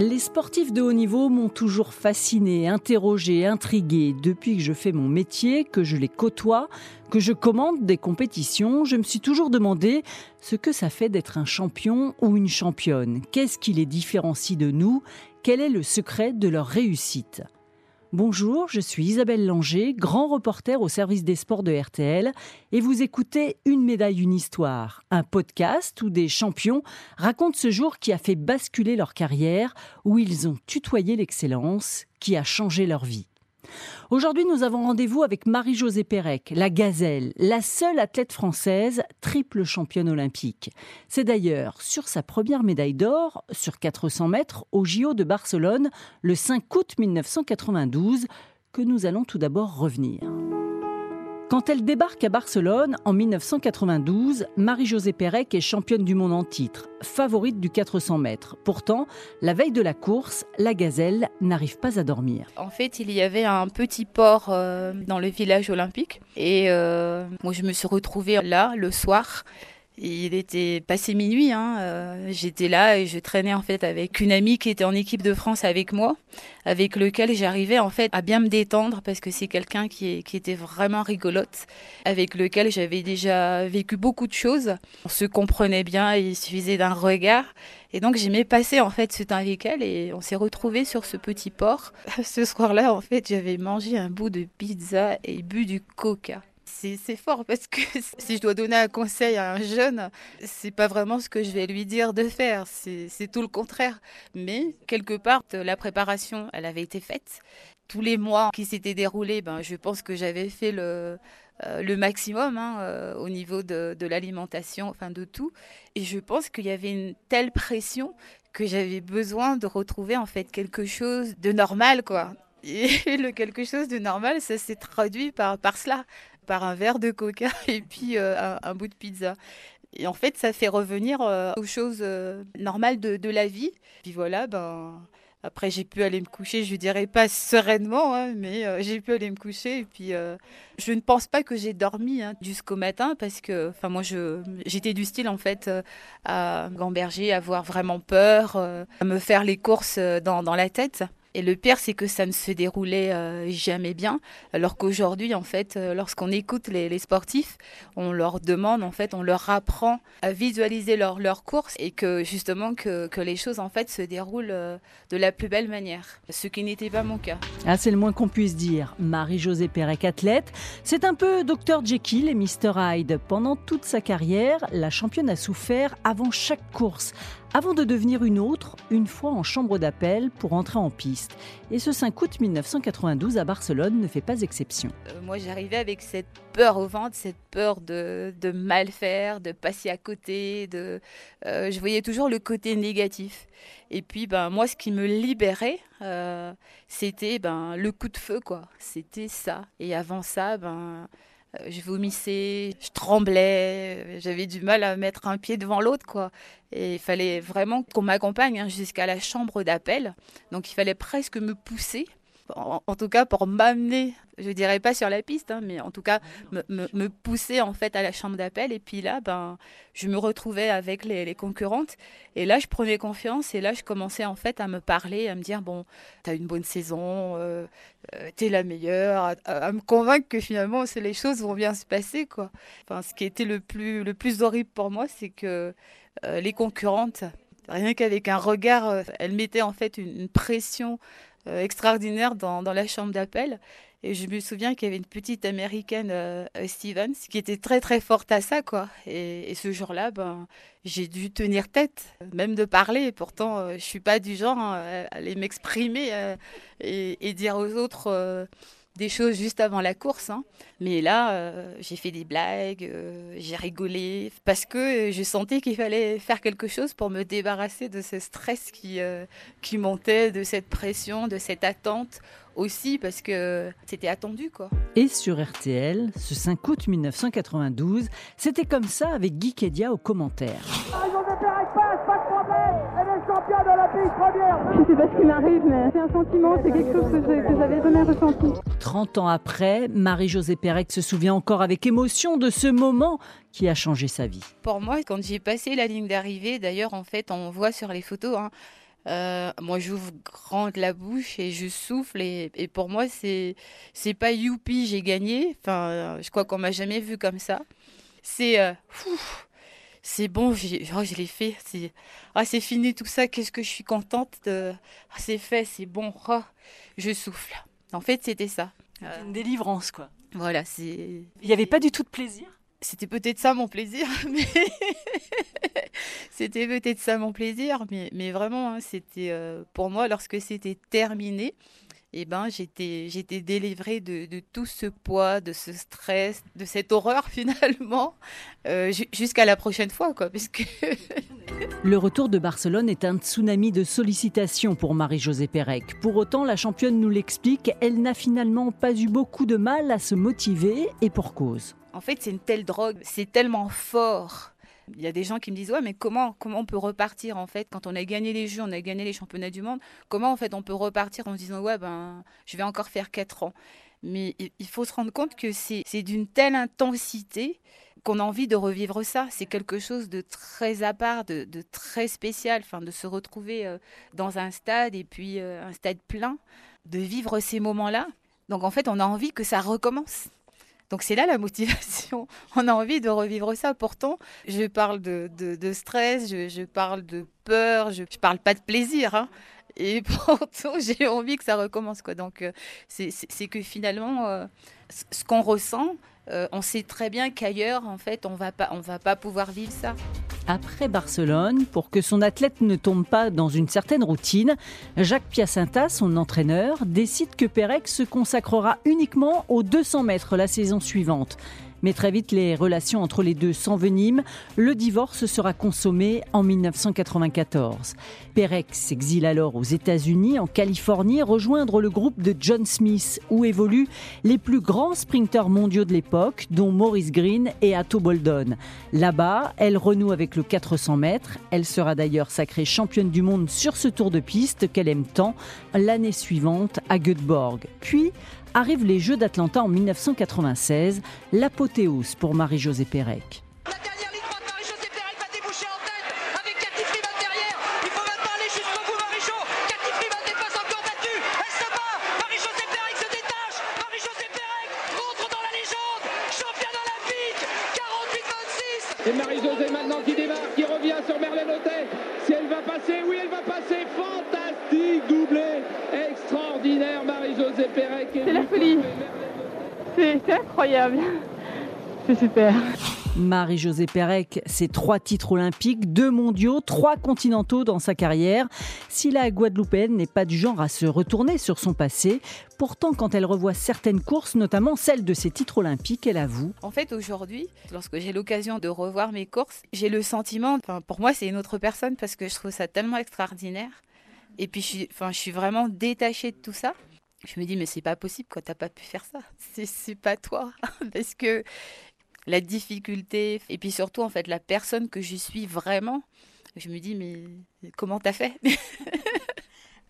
Les sportifs de haut niveau m'ont toujours fasciné, interrogé, intrigué. Depuis que je fais mon métier, que je les côtoie, que je commande des compétitions, je me suis toujours demandé ce que ça fait d'être un champion ou une championne. Qu'est-ce qui les différencie de nous? Quel est le secret de leur réussite? Bonjour, je suis Isabelle Langer, grand reporter au service des sports de RTL, et vous écoutez Une médaille, une histoire, un podcast où des champions racontent ce jour qui a fait basculer leur carrière, où ils ont tutoyé l'excellence, qui a changé leur vie. Aujourd'hui, nous avons rendez-vous avec Marie-Josée Pérec, la gazelle, la seule athlète française triple championne olympique. C'est d'ailleurs sur sa première médaille d'or sur 400 mètres au JO de Barcelone le 5 août 1992 que nous allons tout d'abord revenir. Quand elle débarque à Barcelone en 1992, Marie-Josée Pérec est championne du monde en titre, favorite du 400 mètres. Pourtant, la veille de la course, la gazelle n'arrive pas à dormir. En fait, il y avait un petit port euh, dans le village olympique et euh, moi je me suis retrouvée là le soir il était passé minuit, hein, euh, j'étais là et je traînais en fait avec une amie qui était en équipe de France avec moi, avec lequel j'arrivais en fait à bien me détendre parce que c'est quelqu'un qui, qui était vraiment rigolote, avec lequel j'avais déjà vécu beaucoup de choses. On se comprenait bien, il suffisait d'un regard. Et donc j'aimais passer en fait ce temps avec elle et on s'est retrouvés sur ce petit port. Ce soir-là, en fait, j'avais mangé un bout de pizza et bu du coca c'est fort parce que si je dois donner un conseil à un jeune, c'est pas vraiment ce que je vais lui dire de faire, c'est tout le contraire. Mais quelque part, la préparation, elle avait été faite. Tous les mois qui s'étaient déroulés, ben, je pense que j'avais fait le, euh, maximum hein, euh, au niveau de, de l'alimentation, enfin de tout. Et je pense qu'il y avait une telle pression que j'avais besoin de retrouver en fait quelque chose de normal, quoi. Et le quelque chose de normal, ça s'est traduit par, par cela par un verre de coca et puis euh, un, bout de pizza. Et en fait, ça fait revenir euh, aux choses euh, normales de, la vie. Puis voilà, ben, après j'ai pu aller me coucher, je dirais pas sereinement, hein, mais j'ai pu aller me coucher. Et puis je ne pense pas que j'ai dormi hein, jusqu'au matin parce que, enfin moi, j'étais du style en fait à gamberger, à avoir vraiment peur, à me faire les courses dans la tête. Et le pire, c'est que ça ne se déroulait euh, jamais bien. Alors qu'aujourd'hui, en fait, euh, lorsqu'on écoute les, sportifs, on leur demande, en fait, on leur apprend à visualiser leur, leur course et que justement que, que, les choses, en fait, se déroulent euh, de la plus belle manière. Ce qui n'était pas mon cas. Ah, c'est le moins qu'on puisse dire. Marie-Josée Pérec, athlète, c'est un peu Dr Jekyll et Mr Hyde. Pendant toute sa carrière, la championne a souffert avant chaque course avant de devenir une autre, une fois en chambre d'appel pour entrer en piste. Et ce 5 août 1992 à Barcelone ne fait pas exception. Euh, moi j'arrivais avec cette peur au ventre, cette peur de, de mal faire, de passer à côté, de, euh, je voyais toujours le côté négatif. Et puis ben, moi ce qui me libérait, euh, c'était ben, le coup de feu, quoi. C'était ça. Et avant ça, ben, je vomissais, je tremblais, j'avais du mal à mettre un pied devant l'autre, quoi. Et il fallait vraiment qu'on m'accompagne hein, jusqu'à la chambre d'appel. Donc il fallait presque me pousser en, tout cas pour m'amener, je dirais pas sur la piste, hein, mais en tout cas me, pousser en fait à la chambre d'appel. Et puis là, ben, je me retrouvais avec les, concurrentes. Et là, je prenais confiance. Et là, je commençais en fait à me parler, à me dire bon, tu as une bonne saison, euh, euh, tu es la meilleure, à, me convaincre que finalement, les choses vont bien se passer, quoi. Enfin, ce qui était le plus le plus horrible pour moi, c'est que euh, les concurrentes, rien qu'avec un regard, elles mettaient en fait une pression extraordinaire dans, dans, la chambre d'appel. Et je me souviens qu'il y avait une petite américaine, euh, Stevens, qui était très très forte à ça, quoi. Et, ce jour-là, ben, j'ai dû tenir tête, même de parler. pourtant, euh, je suis pas du genre hein, à aller m'exprimer et, dire aux autres des choses juste avant la course. Hein. Mais là, euh, j'ai fait des blagues, euh, j'ai rigolé, parce que je sentais qu'il fallait faire quelque chose pour me débarrasser de ce stress qui, euh, qui montait, de cette pression, de cette attente aussi, parce que c'était attendu. quoi. Et sur RTL, ce 5 août 1992, c'était comme ça avec Guy Kedia aux commentaires. Ah, je sais pas ce qui m'arrive, mais c'est un sentiment, c'est quelque chose que j'avais jamais ressenti. 30 ans après, Marie-Josée Pérec se souvient encore avec émotion de ce moment qui a changé sa vie. Pour moi, quand j'ai passé la ligne d'arrivée, d'ailleurs, en fait, on voit sur les photos, hein, Euh, moi, j'ouvre grande la bouche et je souffle. Et, et pour moi, c'est c'est pas youpi, j'ai gagné. Enfin, je crois qu'on m'a jamais vu comme ça. C'est euh, c'est bon, oh, je l'ai fait. C'est ah, c'est fini tout ça. Qu'est-ce que je suis contente de. Ah, c'est fait, c'est bon. Oh, je souffle. En fait, c'était ça. Une délivrance, quoi. Voilà, c'est. Il n'y avait pas du tout de plaisir c'était peut-être ça mon plaisir, mais c'était peut-être ça mon plaisir, mais, mais vraiment, hein, c'était euh, pour moi, lorsque c'était terminé, eh ben, j'étais, j'étais délivrée de, de, tout ce poids, de ce stress, de cette horreur finalement, euh, jusqu'à la prochaine fois, quoi, parce que Le retour de Barcelone est un tsunami de sollicitations pour Marie-Josée Pérec. Pour autant, la championne nous l'explique, elle n'a finalement pas eu beaucoup de mal à se motiver et pour cause. En fait, c'est une telle drogue, c'est tellement fort. Il y a des gens qui me disent ouais mais comment comment on peut repartir en fait quand on a gagné les Jeux, on a gagné les championnats du monde, comment en fait on peut repartir en se disant ouais ben je vais encore faire 4 ans? Mais il faut se rendre compte que c'est d'une telle intensité qu'on a envie de revivre ça. C'est quelque chose de très à part, de, très spécial, enfin, de se retrouver euh, dans un stade et puis euh, un stade plein, de vivre ces moments-là. Donc en fait, on a envie que ça recommence. Donc c'est là la motivation. On a envie de revivre ça. Pourtant, je parle de, stress, je, parle de peur, je ne parle pas de plaisir. Hein. Et pourtant, j'ai envie que ça recommence. Donc euh, c'est que finalement, euh, ce qu'on ressent, euh, on sait très bien qu'ailleurs, en fait, on va pas, va pas pouvoir vivre ça. Après Barcelone, pour que son athlète ne tombe pas dans une certaine routine, Jacques Piacentas, son entraîneur, décide que Pérec se consacrera uniquement aux 200 mètres la saison suivante. Mais très vite, les relations entre les deux s'enveniment. Le divorce sera consommé en 1994. Perec s'exile alors aux États-Unis, en Californie, rejoindre le groupe de John Smith, où évoluent les plus grands sprinteurs mondiaux de l'époque, dont Maurice Green et Atto Boldon. Là-bas, elle renoue avec le 400 mètres. Elle sera d'ailleurs sacrée championne du monde sur ce tour de piste qu'elle aime tant l'année suivante à Göteborg. Puis, arrivent les Jeux d'Atlanta en 1996, l'apothéose pour Marie-Josée Pérec. La dernière ligne droite, Marie-Josée Pérec va déboucher en tête avec Cathy Freeman derrière. Il faut maintenant aller jusqu'au bout, Marie-Jo. Cathy Freeman n'est pas encore battue. Elle se bat. Marie-Josée Pérec se détache. Marie-Josée Pérec rentre dans la légende. Championne olympique. 48-26. Et Marie-Josée maintenant qui démarre, qui revient sur Merlène Hôtel. Si elle va passer, oui, elle va passer. Fantastique doublé. Extraordinaire, Marie-Josée Pérec. C'est la folie. C'est incroyable. C'est super. Marie-Josée Pérec, c'est trois titres olympiques, deux mondiaux, trois continentaux dans sa carrière. Si la Guadeloupéenne n'est pas du genre à se retourner sur son passé, pourtant quand elle revoit certaines courses, notamment celle de ses titres olympiques, elle avoue. En fait, aujourd'hui, lorsque j'ai l'occasion de revoir mes courses, j'ai le sentiment, enfin, pour moi c'est une autre personne parce que je trouve ça tellement extraordinaire. Et puis je suis, enfin, je suis vraiment détachée de tout ça je me dis mais c'est pas possible quoi t'as pas pu faire ça. C'est pas toi. Parce que la difficulté et puis surtout en fait la personne que je suis vraiment je me dis mais comment t'as fait?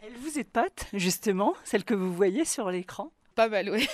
Elle vous est pote justement celle que vous voyez sur l'écran? Pas mal oui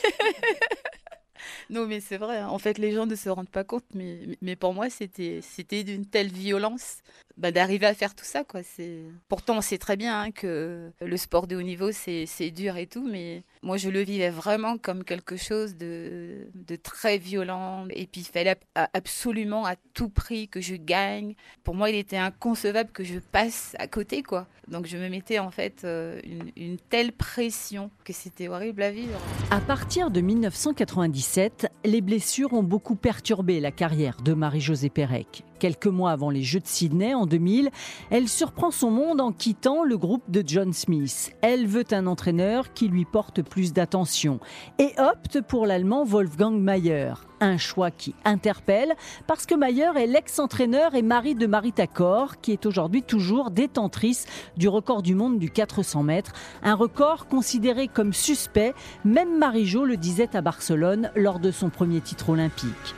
non mais c'est vrai hein. en fait les gens ne se rendent pas compte mais mais pour moi c'était c'était d'une telle violence bah, d'arriver à faire tout ça. Quoi. C'est... Pourtant, on sait très bien hein, que le sport de haut niveau, c'est, dur et tout, mais moi, je le vivais vraiment comme quelque chose de, de très violent. Et puis, il fallait absolument à tout prix que je gagne. Pour moi, il était inconcevable que je passe à côté. quoi. Donc, je me mettais en fait euh, une, une telle pression que c'était horrible à vivre. À partir de 1997, les blessures ont beaucoup perturbé la carrière de Marie-Josée Pérec. Quelques mois avant les Jeux de Sydney en 2000, elle surprend son monde en quittant le groupe de John Smith. Elle veut un entraîneur qui lui porte plus d'attention et opte pour l'allemand Wolfgang Mayer. Un choix qui interpelle parce que Mayer est l'ex-entraîneur et mari de Marita Kor, qui est aujourd'hui toujours détentrice du record du monde du 400 mètres. Un record considéré comme suspect, même Marie-Jo le disait à Barcelone lors de son premier titre olympique.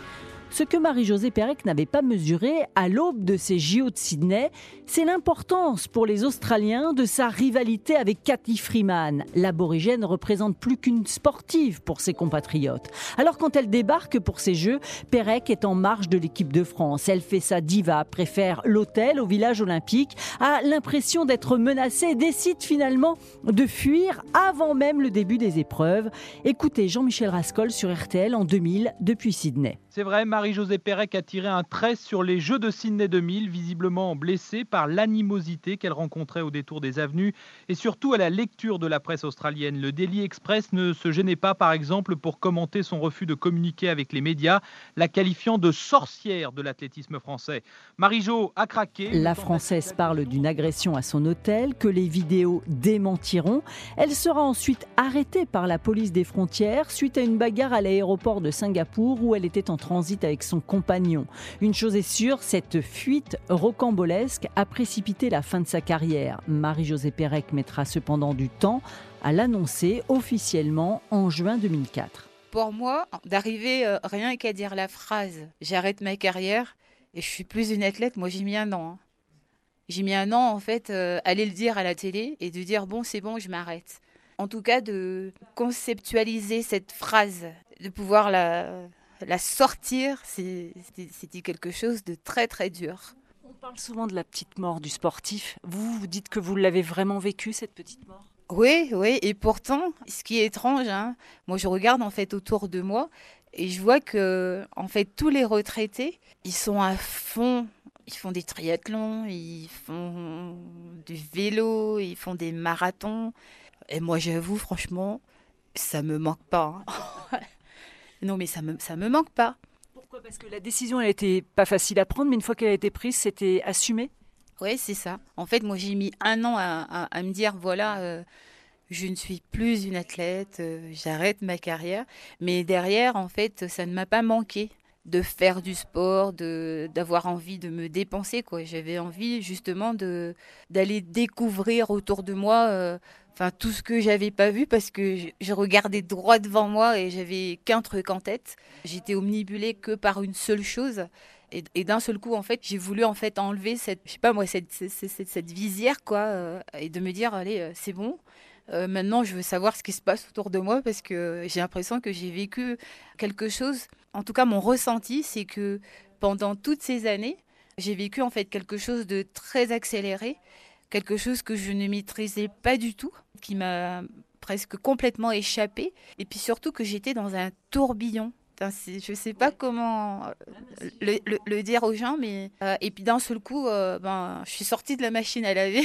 Ce que Marie-Josée Pérec n'avait pas mesuré à l'aube de ces JO de Sydney, c'est l'importance pour les Australiens de sa rivalité avec Cathy Freeman. L'aborigène représente plus qu'une sportive pour ses compatriotes. Alors quand elle débarque pour ces Jeux, Pérec est en marge de l'équipe de France. Elle fait sa diva, préfère l'hôtel au village olympique, a l'impression d'être menacée et décide finalement de fuir avant même le début des épreuves. Écoutez Jean-Michel Rascol sur RTL en 2000 depuis Sydney. Marie-Josée Pérec a tiré un trait sur les Jeux de Sydney 2000, visiblement blessée par l'animosité qu'elle rencontrait au détour des avenues et surtout à la lecture de la presse australienne. Le Daily Express ne se gênait pas, par exemple, pour commenter son refus de communiquer avec les médias, la qualifiant de sorcière de l'athlétisme français. Marie-Jo a craqué. La Française parle d'une agression à son hôtel que les vidéos démentiront. Elle sera ensuite arrêtée par la police des frontières suite à une bagarre à l'aéroport de Singapour où elle était en transit avec son compagnon. Une chose est sûre, cette fuite rocambolesque a précipité la fin de sa carrière. Marie-Josée Pérec mettra cependant du temps à l'annoncer officiellement en juin 2004. Pour moi, d'arriver euh, rien qu'à dire la phrase j'arrête ma carrière et je suis plus une athlète, moi j'ai mis un an. hein. J'ai mis un an en fait euh, à aller le dire à la télé et de dire bon c'est bon je m'arrête. En tout cas de conceptualiser cette phrase, de pouvoir la, la sortir, c'est- quelque chose de très très dur. On parle souvent de la petite mort du sportif. Vous, vous dites que vous l'avez vraiment vécue, cette petite mort? Oui, oui, et pourtant, ce qui est étrange, hein, moi je regarde en fait autour de moi et je vois que en fait tous les retraités, ils sont à fond, ils font des triathlons, ils font du vélo, ils font des marathons. Et moi j'avoue franchement, ça me manque pas. hein. non mais ça me ça me manque pas. Pourquoi? Parce que la décision, elle n'était pas facile à prendre, mais une fois qu'elle a été prise, c'était assumé? Oui, c'est ça. En fait, moi, j'ai mis un an à, à- à me dire, voilà, euh, je ne suis plus une athlète, euh, j'arrête ma carrière. Mais derrière, en fait, ça ne m'a pas manqué de faire du sport, de d'avoir envie de me dépenser, quoi. J'avais envie justement de d'aller découvrir autour de moi, euh, enfin tout ce que j'avais pas vu parce que je, regardais droit devant moi et j'avais qu'un truc en tête. J'étais omnibulée que par une seule chose. Et, et d'un seul coup, en fait, j'ai voulu en fait enlever cette, je sais pas moi, cette, cette, cette- cette visière, quoi, euh, et de me dire, allez, euh, c'est bon. Euh, maintenant, je veux savoir ce qui se passe autour de moi parce que j'ai l'impression que j'ai vécu quelque chose. En tout cas, mon ressenti, c'est que pendant toutes ces années, j'ai vécu en fait quelque chose de très accéléré, quelque chose que je ne maîtrisais pas du tout, qui m'a presque complètement échappé, et puis surtout que j'étais dans un tourbillon. Je sais pas comment euh, le, le- le dire aux gens, mais euh, et puis d'un seul coup, euh, ben, je suis sortie de la machine à laver.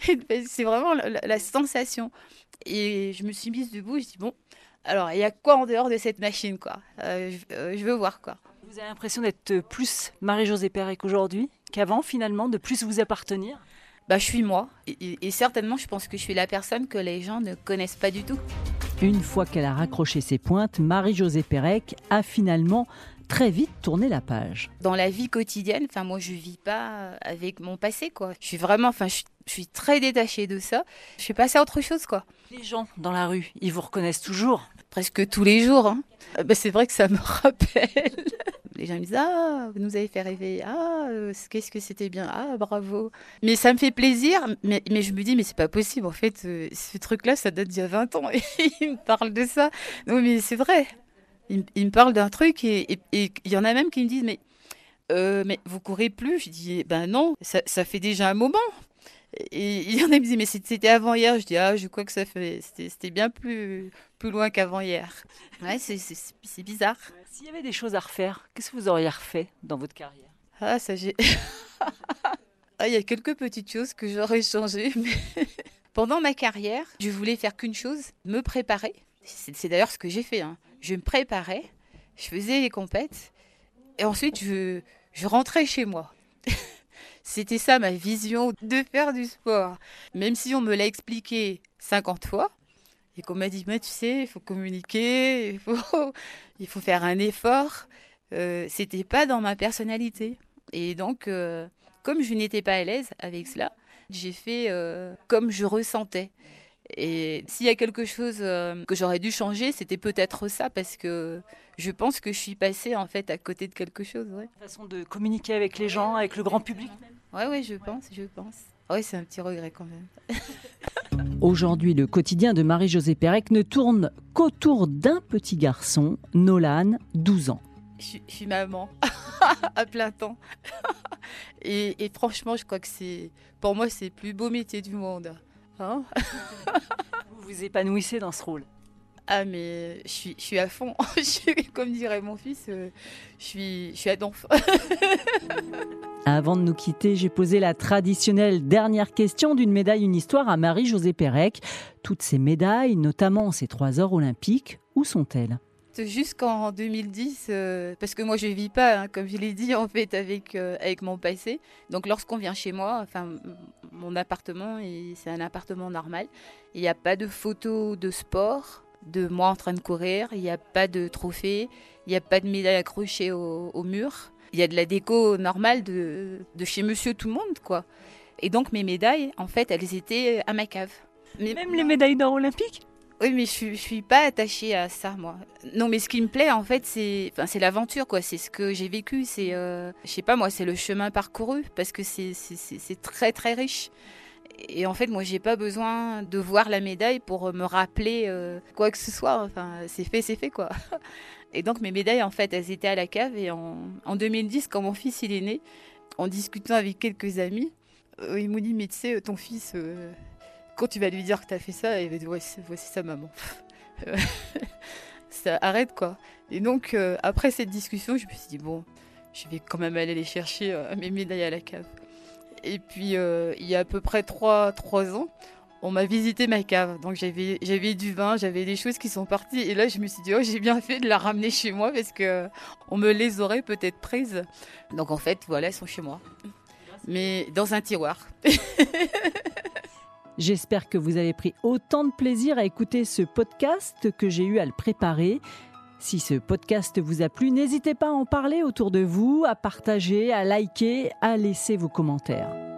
C'est vraiment la, la- la sensation. Et je me suis mise debout. Je dis bon, alors il y a quoi en dehors de cette machine, quoi? Euh, je, euh, je veux voir, quoi. Vous avez l'impression d'être plus Marie-Josée Pérec aujourd'hui qu'avant, finalement, de plus vous appartenir? Bah, je suis moi. Et, certainement, je pense que je suis la personne que les gens ne connaissent pas du tout. Une fois qu'elle a raccroché ses pointes, Marie-Josée Pérec a finalement très vite tourné la page. Dans la vie quotidienne, enfin moi je vis pas avec mon passé, quoi. Je suis vraiment, enfin je, suis- je suis très détachée de ça. Je suis passée à autre chose, quoi. Les gens dans la rue, ils vous reconnaissent toujours? presque tous les jours. hein. Euh, bah, c'est vrai que ça me rappelle. Les gens me disent Ah, vous nous avez fait rêver. Ah, euh, qu'est-ce que c'était bien. Ah, bravo. Mais ça me fait plaisir. Mais, je me dis Mais c'est pas possible. En fait, euh, ce truc-là, ça date d'il y a 20 ans. Et ils me parlent de ça. Non, mais c'est vrai. Ils, me- parlent d'un truc. Et il y en a même qui me disent Mais, euh, mais vous courez plus Je dis Ben non, ça fait déjà un moment. Et il y en a qui me disent Mais c'était avant hier. Je dis Ah, je crois que ça fait. C'était bien plus plus loin qu'avant hier. Ouais, c'est- bizarre. S'il y avait des choses à refaire, qu'est-ce que vous auriez refait dans votre carrière? Ah, ça j'ai. Ah, il y a quelques petites choses que j'aurais changées. mais Pendant ma carrière, je voulais faire qu'une chose, me préparer. C'est c'est d'ailleurs ce que j'ai fait. hein. Je me préparais, je faisais les compètes, et ensuite je, je rentrais chez moi. C'était ça ma vision de faire du sport. Même si on me l'a expliqué 50 fois, et qu'on m'a dit, mais tu sais, il faut communiquer, il faut, il faut faire un effort. Euh, c'était pas dans ma personnalité. Et donc, euh, comme je n'étais pas à l'aise avec cela, j'ai fait euh, comme je ressentais. Et s'il y a quelque chose euh, que j'aurais dû changer, c'était peut-être ça, parce que je pense que je suis passée en fait à côté de quelque chose. Ouais, Façon de communiquer avec les gens, avec le grand public. ouais, ouais je pense, je pense. Ouais, c'est un petit regret quand même. Aujourd'hui, le quotidien de Marie-Josée Pérec ne tourne qu'autour d'un petit garçon, Nolan, 12 ans. Je, suis- je suis maman à plein temps. et, et franchement, je crois que c'est, pour moi, c'est le plus beau métier du monde. Hein Vous vous épanouissez dans ce rôle. ah, mais je suis, je suis à fond. Je suis- Comme dirait mon fils, euh, je suis, je suis à donf. Avant de nous quitter, j'ai posé la traditionnelle dernière question d'une médaille, une histoire à Marie-Josée Pérec. Toutes ces médailles, notamment ces trois ors olympiques, où sont-elles? Jusqu'en 2010, euh, parce que moi je vis pas, hein, comme je l'ai dit, en fait, avec, euh, avec mon passé. Donc lorsqu'on vient chez moi, enfin, mon appartement, c'est un appartement normal. Il n'y a pas de photos de sport, de moi en train de courir. Il n'y a pas de trophée. Il n'y a pas de médaille accrochée au, au mur. Il y a de la déco normale de, de chez Monsieur Tout le Monde, quoi. Et donc mes médailles, en fait, elles étaient à ma cave. Mais Même les médailles d'or olympiques? Oui, mais je je suis pas attachée à ça, moi. Non, mais ce qui me plaît, en fait, c'est, enfin, c'est l'aventure, quoi. C'est ce que j'ai vécu. C'est, euh, je sais pas, moi, c'est le chemin parcouru parce que c'est, c'est, très, très riche. Et en fait, moi, j'ai pas besoin de voir la médaille pour me rappeler euh, quoi que ce soit. Enfin, c'est fait, c'est fait, quoi. Et donc, mes médailles, en fait, elles étaient à la cave. Et en, en 2010, quand mon fils il est né, en discutant avec quelques amis, euh, ils m'ont dit, mais tu sais, ton fils. euh, quand tu vas lui dire que tu as fait ça, il va dire voici sa maman. Euh, ça arrête quoi. Et donc euh, après cette discussion, je me suis dit bon, je vais quand même aller les chercher euh, mes médailles à la cave. Et puis euh, il y a à peu près 3, trois ans, on m'a visité ma cave. Donc j'avais j'avais du vin, j'avais des choses qui sont parties. Et là je me suis dit oh j'ai bien fait de la ramener chez moi parce que on me les aurait peut-être prises. Donc en fait voilà elles sont chez moi. Mais dans un tiroir. J'espère que vous avez pris autant de plaisir à écouter ce podcast que j'ai eu à le préparer. Si ce podcast vous a plu, n'hésitez pas à en parler autour de vous, à partager, à liker, à laisser vos commentaires.